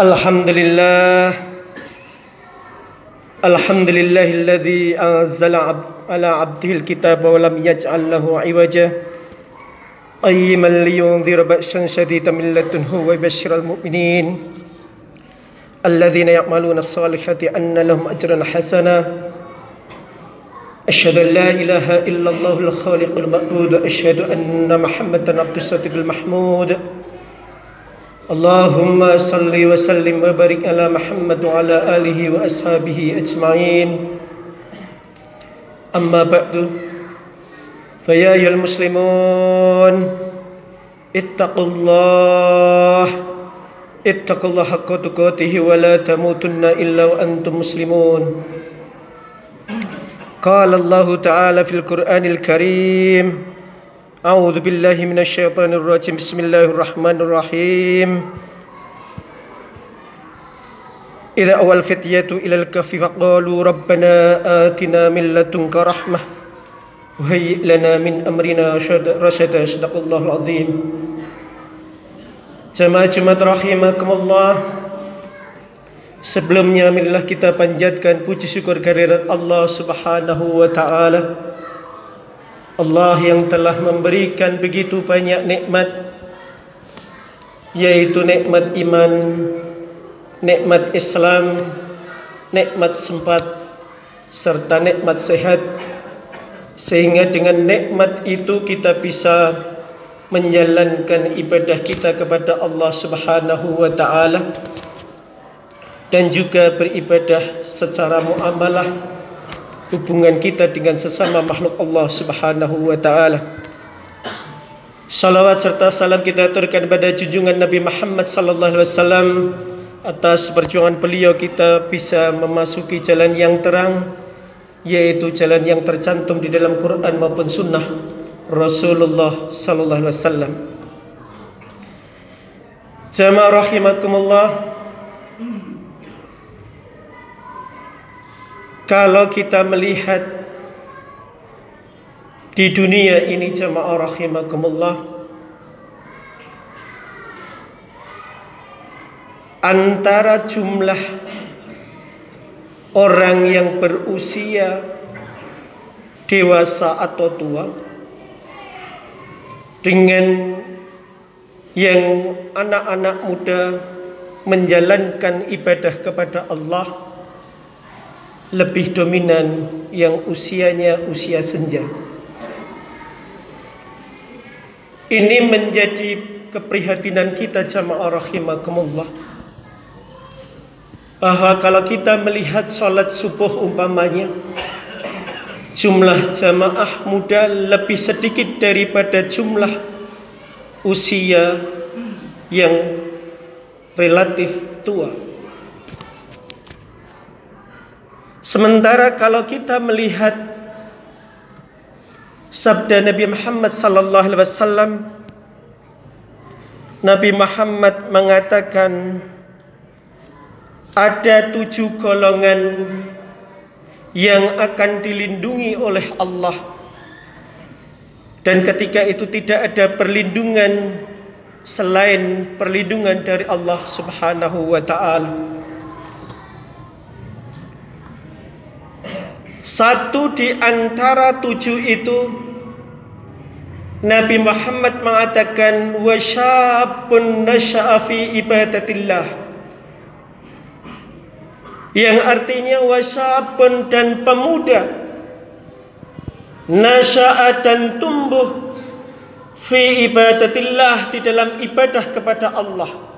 الحمد لله. الحمد لله الذي أنزل على عبده الكتاب ولم يجعل له عوجا. قيما لينذر بأسا شديدا من لدنه ويبشر المؤمنين. الذين يعملون الصالحات أن لهم أجرا حسنا. أشهد أن لا إله إلا الله الخالق المأبود. أشهد أن محمدا عبد الصديق المحمود. اللهم صل وسلم وبارك على محمد وعلى آله وأصحابه أجمعين. أما بعد فيا أيها المسلمون اتقوا الله اتقوا الله حق تقاته ولا تموتن إلا وأنتم مسلمون. قال الله تعالى في القرآن الكريم أعوذ بالله من الشيطان الرجيم بسم الله الرحمن الرحيم إذا أوى الفتية إلى الكهف فقالوا ربنا آتنا من لدنك رحمة وهيئ لنا من أمرنا رشدا صدق الله العظيم Jemaah Jumat rahimakumullah Sebelumnya marilah kita panjatkan puji syukur kehadirat Allah Subhanahu wa taala. Allah yang telah memberikan begitu banyak nikmat yaitu nikmat iman, nikmat Islam, nikmat sempat serta nikmat sehat. Sehingga dengan nikmat itu kita bisa menjalankan ibadah kita kepada Allah Subhanahu wa taala dan juga beribadah secara muamalah hubungan kita dengan sesama makhluk Allah Subhanahu wa taala. Salawat serta salam kita aturkan pada junjungan Nabi Muhammad sallallahu alaihi wasallam atas perjuangan beliau kita bisa memasuki jalan yang terang yaitu jalan yang tercantum di dalam Quran maupun sunnah Rasulullah sallallahu alaihi wasallam. Jamaah rahimakumullah. Kalau kita melihat di dunia ini jamaah rahimakumullah antara jumlah orang yang berusia dewasa atau tua dengan yang anak-anak muda menjalankan ibadah kepada Allah lebih dominan yang usianya usia senja. Ini menjadi keprihatinan kita jamaah rahimakumullah. Bahwa kalau kita melihat sholat subuh umpamanya Jumlah jamaah muda lebih sedikit daripada jumlah usia yang relatif tua. Sementara kalau kita melihat sabda Nabi Muhammad sallallahu alaihi wasallam Nabi Muhammad mengatakan ada tujuh golongan yang akan dilindungi oleh Allah. Dan ketika itu tidak ada perlindungan selain perlindungan dari Allah Subhanahu wa taala Satu di antara tujuh itu Nabi Muhammad mengatakan wasyabun nasya'a fi ibadatillah. Yang artinya wasyabun dan pemuda. Nasya'a dan tumbuh fi ibadatillah di dalam ibadah kepada Allah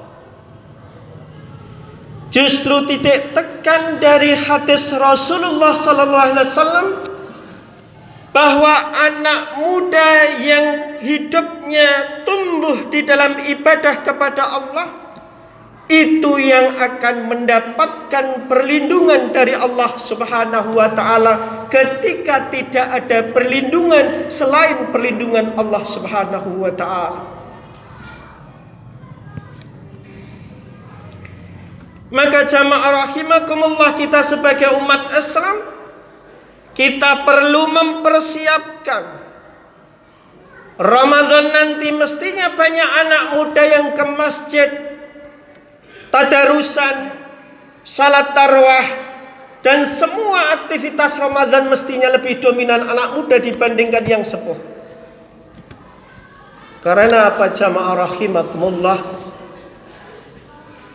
Justru titik tekan dari hadis Rasulullah sallallahu alaihi wasallam bahwa anak muda yang hidupnya tumbuh di dalam ibadah kepada Allah itu yang akan mendapatkan perlindungan dari Allah Subhanahu wa taala ketika tidak ada perlindungan selain perlindungan Allah Subhanahu wa taala. Maka jamaah rahimakumullah kita sebagai umat Islam kita perlu mempersiapkan Ramadan nanti mestinya banyak anak muda yang ke masjid tadarusan, salat tarwah, dan semua aktivitas Ramadan mestinya lebih dominan anak muda dibandingkan yang sepuh. Karena apa jamaah rahimakumullah?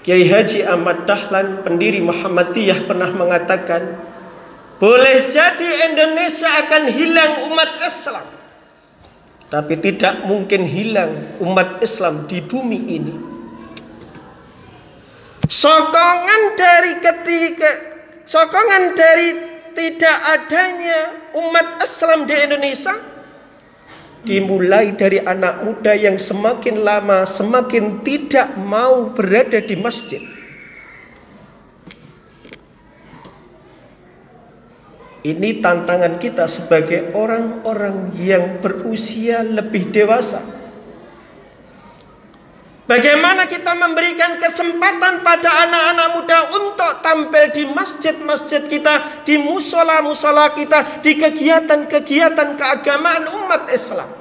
Kiai Haji Ahmad Dahlan, pendiri Muhammadiyah pernah mengatakan, boleh jadi Indonesia akan hilang umat Islam. Tapi tidak mungkin hilang umat Islam di bumi ini. Sokongan dari ketiga sokongan dari tidak adanya umat Islam di Indonesia dimulai dari anak muda yang semakin lama semakin tidak mau berada di masjid. Ini tantangan kita sebagai orang-orang yang berusia lebih dewasa. Bagaimana kita memberikan kesempatan pada anak-anak muda untuk tampil di masjid-masjid kita, di musola-musola kita, di kegiatan-kegiatan keagamaan umat Islam.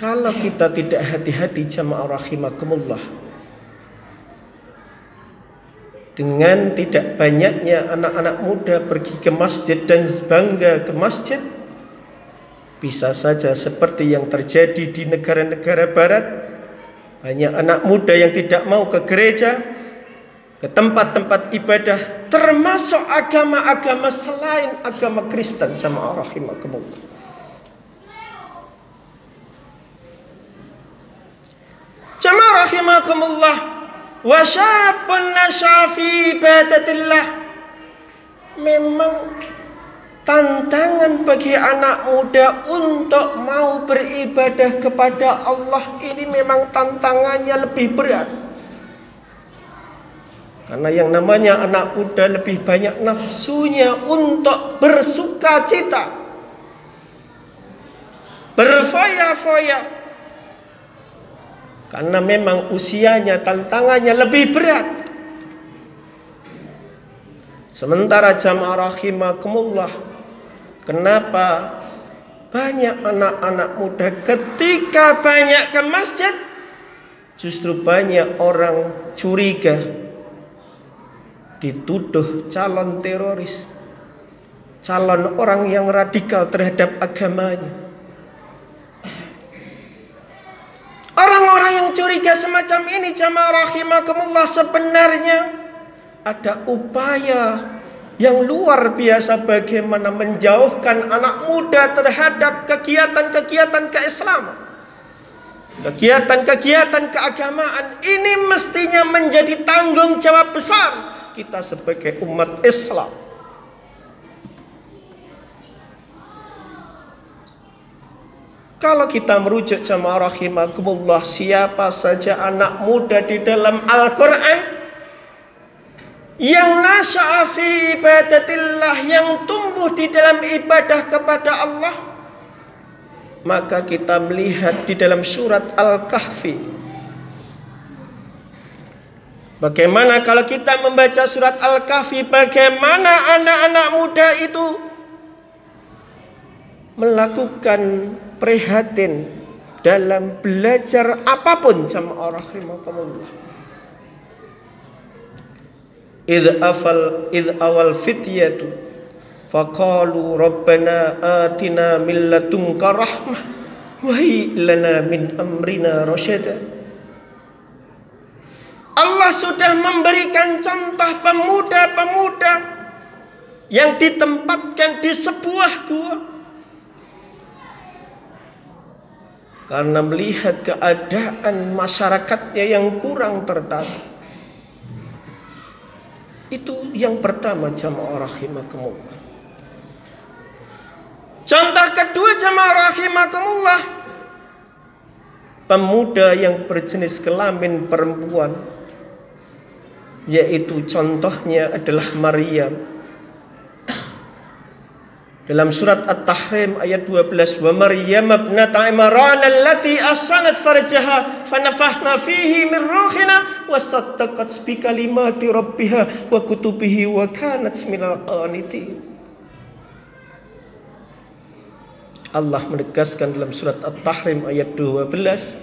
Kalau kita tidak hati-hati jamaah rahimakumullah, dengan tidak banyaknya anak-anak muda pergi ke masjid dan bangga ke masjid bisa saja seperti yang terjadi di negara-negara barat. Banyak anak muda yang tidak mau ke gereja ke tempat-tempat ibadah termasuk agama-agama selain agama Kristen. Jamaah rahimakumullah. Jamaah rahimakumullah. Wasyabun nasyafi ibadatillah. Memang tantangan bagi anak muda untuk mau beribadah kepada Allah ini memang tantangannya lebih berat. Karena yang namanya anak muda lebih banyak nafsunya untuk bersuka cita. Berfoya-foya karena memang usianya tantangannya lebih berat. Sementara jamaah rahimakumullah Kenapa banyak anak-anak muda ketika banyak ke masjid Justru banyak orang curiga Dituduh calon teroris Calon orang yang radikal terhadap agamanya? Orang-orang yang curiga semacam ini jamaah rahimakumullah sebenarnya ada upaya yang luar biasa bagaimana menjauhkan anak muda terhadap kegiatan-kegiatan keislaman. Kegiatan-kegiatan keagamaan ini mestinya menjadi tanggung jawab besar kita sebagai umat Islam. Kalau kita merujuk jamaah rahimakumullah siapa saja anak muda di dalam Al-Quran yang nasya'a fi ibadatillah yang tumbuh di dalam ibadah kepada Allah maka kita melihat di dalam surat Al-Kahfi Bagaimana kalau kita membaca surat Al-Kahfi bagaimana anak-anak muda itu melakukan prihatin dalam belajar apa pun jamaah rahimakumullah. Idh afal idh awal fityatu faqalu rabbana atina min ladunka rahmah wa lana min amrina rasyada. Allah sudah memberikan contoh pemuda-pemuda yang ditempatkan di sebuah gua karena melihat keadaan masyarakatnya yang kurang tertata. Itu yang pertama jamaah rahimakumullah. Contoh kedua jamaah rahimakumullah. Pemuda yang berjenis kelamin perempuan yaitu contohnya adalah Maryam dalam surat At-Tahrim ayat 12, "Wa Maryam ibnata Imran allati asanat farjaha fanafahna fihi min ruhina wa bi kalimati rabbiha wa kutubihi wa kanat minal qanitin." Allah menegaskan dalam surat At-Tahrim ayat 12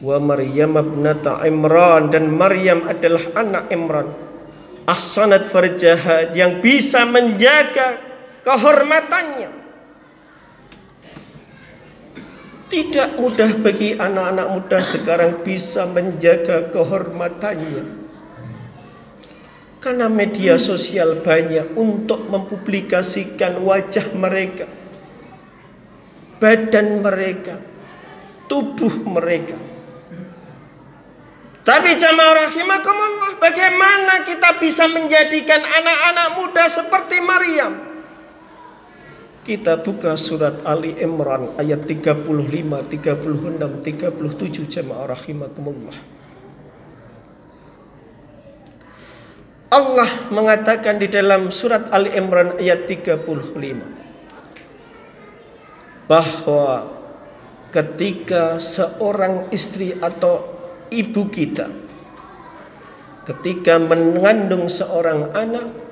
wa Maryam ibnata Imran dan Maryam adalah anak Imran ahsanat farjaha yang bisa menjaga kehormatannya. Tidak mudah bagi anak-anak muda sekarang bisa menjaga kehormatannya. Karena media sosial banyak untuk mempublikasikan wajah mereka badan mereka tubuh mereka. Tapi jamaah rahimakumullah bagaimana kita bisa menjadikan anak-anak muda seperti Maryam? Kita buka surat Ali Imran ayat 35, 36, 37 jamaah rahimakumullah. Allah mengatakan di dalam surat Ali Imran ayat 35 bahwa ketika seorang istri atau ibu kita ketika mengandung seorang anak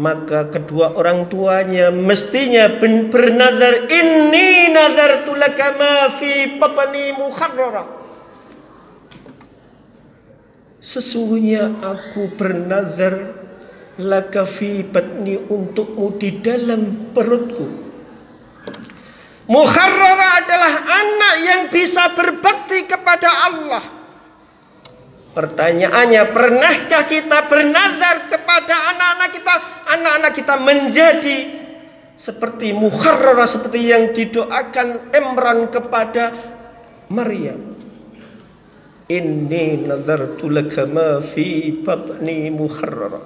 maka kedua orang tuanya mestinya bernazar ini nazar tulaka ma fi batni mukharrara sesungguhnya aku bernazar laka fi batni untukmu di dalam perutku Muharrara adalah anak yang bisa berbakti kepada Allah. Pertanyaannya, pernahkah kita bernazar kepada anak-anak kita? Menjadi seperti muharrara seperti yang didoakan Imran kepada Maryam. Inni nazartu laka ma fi batni muharrara.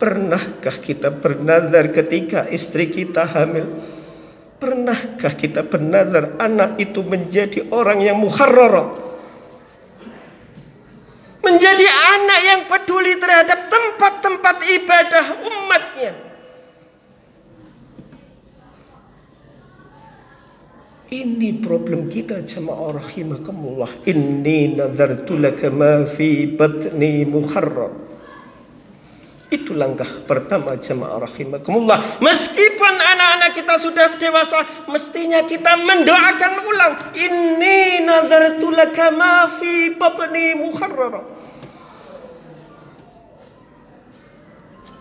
Pernahkah kita bernazar ketika istri kita hamil? Pernahkah kita bernazar anak itu menjadi orang yang muharrara? Menjadi anak yang peduli terhadap tempat-tempat ibadah umatnya. Ini problem kita jamaah rahimakumullah. Inni nazartu laka ma fi batni muharrar. Itu langkah pertama jemaah rahimakumullah. Meskipun anak-anak kita sudah dewasa, mestinya kita mendoakan ulang. Inni nazartu laka ma fi batni muharrara.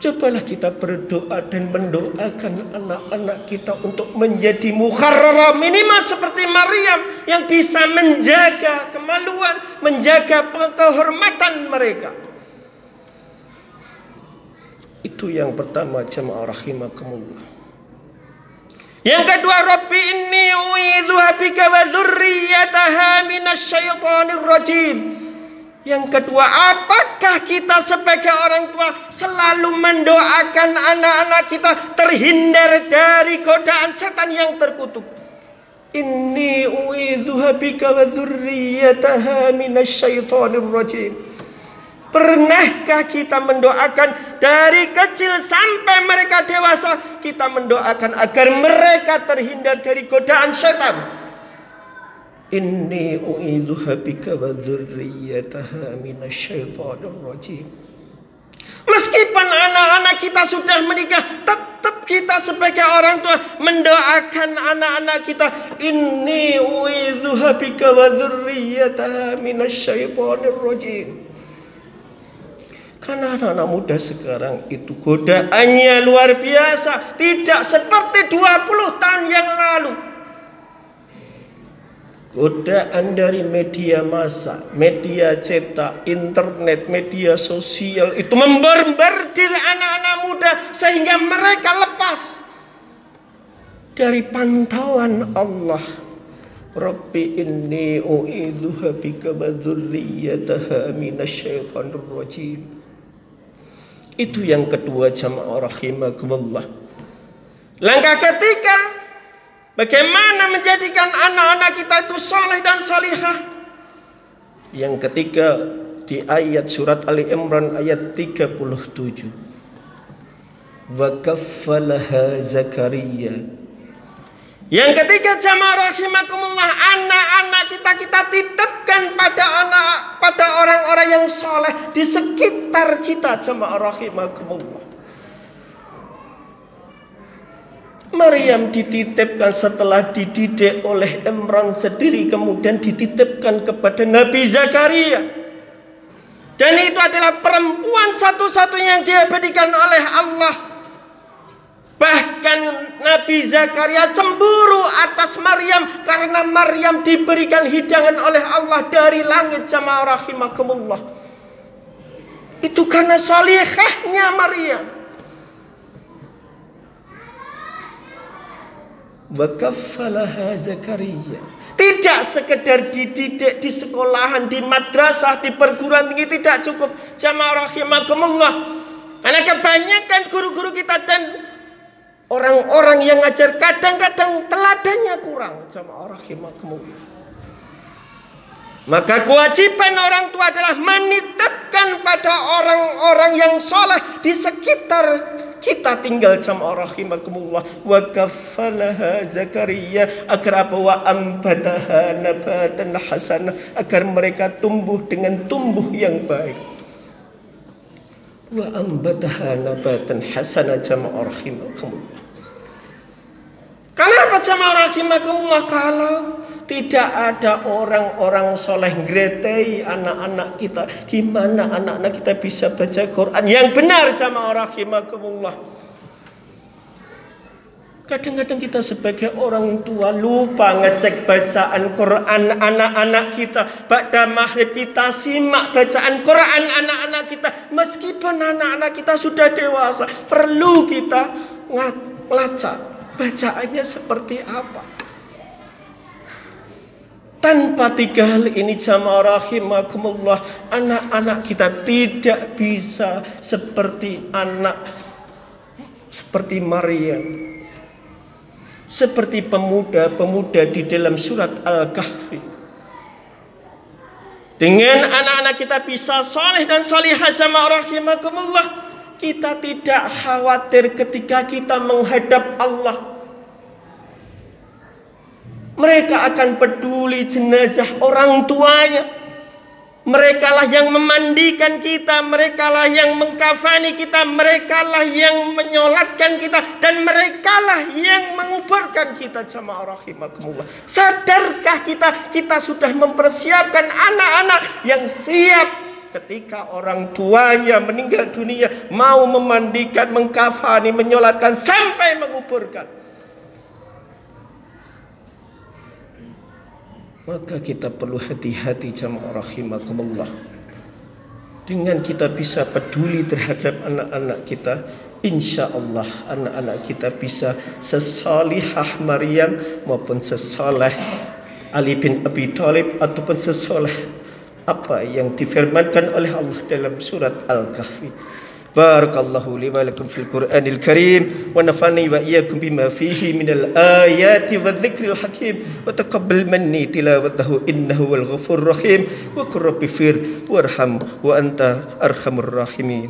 Cobalah kita berdoa dan mendoakan anak-anak kita untuk menjadi muharrara minimal seperti Maryam yang bisa menjaga kemaluan, menjaga kehormatan mereka. Itu yang pertama jemaah rahimakumullah. Yang kedua, Rabbi inni uidzuha bika wa dzurriyyataha minasyaitonir rajim. Yang kedua, apakah kita sebagai orang tua selalu mendoakan anak-anak kita terhindar dari godaan setan yang terkutuk? Inni uidzuha bika wa dzurriyyataha minasyaitonir rajim. Pernahkah kita mendoakan dari kecil sampai mereka dewasa kita mendoakan agar mereka terhindar dari godaan setan. Inni u'idzuha bika wa dzurriyyataha minasyaitonir rajim. Meskipun anak-anak kita sudah menikah, tetap kita sebagai orang tua mendoakan anak-anak kita. Inni u'idzuha bika wa dzurriyyataha minasyaitonir rajim. Karena anak-anak muda sekarang itu godaannya luar biasa. Tidak seperti 20 tahun yang lalu. Godaan dari media massa, media cetak, internet, media sosial itu membarbardir anak-anak muda sehingga mereka lepas dari pantauan Allah. Rabbi inni u'idzuha bika wa minasyaitonir rajim. Itu yang kedua jamaah rahimakumullah. Langkah ketiga, bagaimana menjadikan anak-anak kita itu soleh dan salihah. Yang ketiga di ayat surat Ali Imran ayat 37. Wa kaffalaha Zakaria yang ketiga jamaah rahimakumullah anak-anak kita kita titipkan pada anak pada orang-orang yang soleh di sekitar kita jamaah rahimakumullah. Maryam dititipkan setelah dididik oleh Imran sendiri kemudian dititipkan kepada Nabi Zakaria. Dan itu adalah perempuan satu-satunya yang diabadikan oleh Allah. Bahkan Nabi Zakaria cemburu atas Maryam karena Maryam diberikan hidangan oleh Allah dari langit jamaah rahimakumullah. Itu karena salihahnya Maryam. Wakafalaha Zakaria. Tidak sekedar dididik di sekolahan, di madrasah, di perguruan tinggi tidak cukup. Jamaah rahimakumullah. Karena kebanyakan guru-guru kita dan orang-orang yang ngajar kadang-kadang teladannya kurang. Jamaah rahimakumullah. Maka kewajiban orang tua adalah menitipkan pada orang-orang yang soleh di sekitar kita tinggal jamaah rahimakumullah wa kafalaha Zakaria agar apa wa ambataha nabatan hasanah agar mereka tumbuh dengan tumbuh yang baik wa ambataha nabatan hasanah jamaah rahimakumullah Kenapa jamaah rahimakumullah kalau tidak ada orang-orang soleh ngretei anak-anak kita. Gimana anak-anak kita bisa baca Quran yang benar jamaah rahimakumullah. Kadang-kadang kita sebagai orang tua lupa ngecek bacaan Quran anak-anak kita. Pada maghrib kita simak bacaan Quran anak-anak kita. Meskipun anak-anak kita sudah dewasa. Perlu kita ngaca bacaannya seperti apa. Tanpa tiga hal ini jamaah rahimakumullah Anak-anak kita tidak bisa seperti anak Seperti Maria Seperti pemuda-pemuda di dalam surat Al-Kahfi Dengan anak-anak kita bisa soleh dan solihah jamaah rahimakumullah Kita tidak khawatir ketika kita menghadap Allah mereka akan peduli jenazah orang tuanya. Mereka lah yang memandikan kita, mereka lah yang mengkafani kita, mereka lah yang menyolatkan kita, dan mereka lah yang menguburkan kita jamaah rahimakumullah. Sadarkah kita, kita sudah mempersiapkan anak-anak yang siap ketika orang tuanya meninggal dunia mau memandikan, mengkafani, menyolatkan sampai menguburkan. Maka kita perlu hati-hati jamaah rahimakumullah. Dengan kita bisa peduli terhadap anak-anak kita, insya Allah anak-anak kita bisa sesalihah Maryam maupun sesaleh Ali bin Abi Thalib ataupun sesaleh apa yang difirmankan oleh Allah dalam surat Al-Kahfi. بارك الله لي ولكم في القرآن الكريم ونفعني وإياكم بما فيه من الآيات والذكر الحكيم. وتقبل مني تلاوته إنه هو الغفور الرحيم. وكن رب فير وارحم وأنت أرحم الراحمين.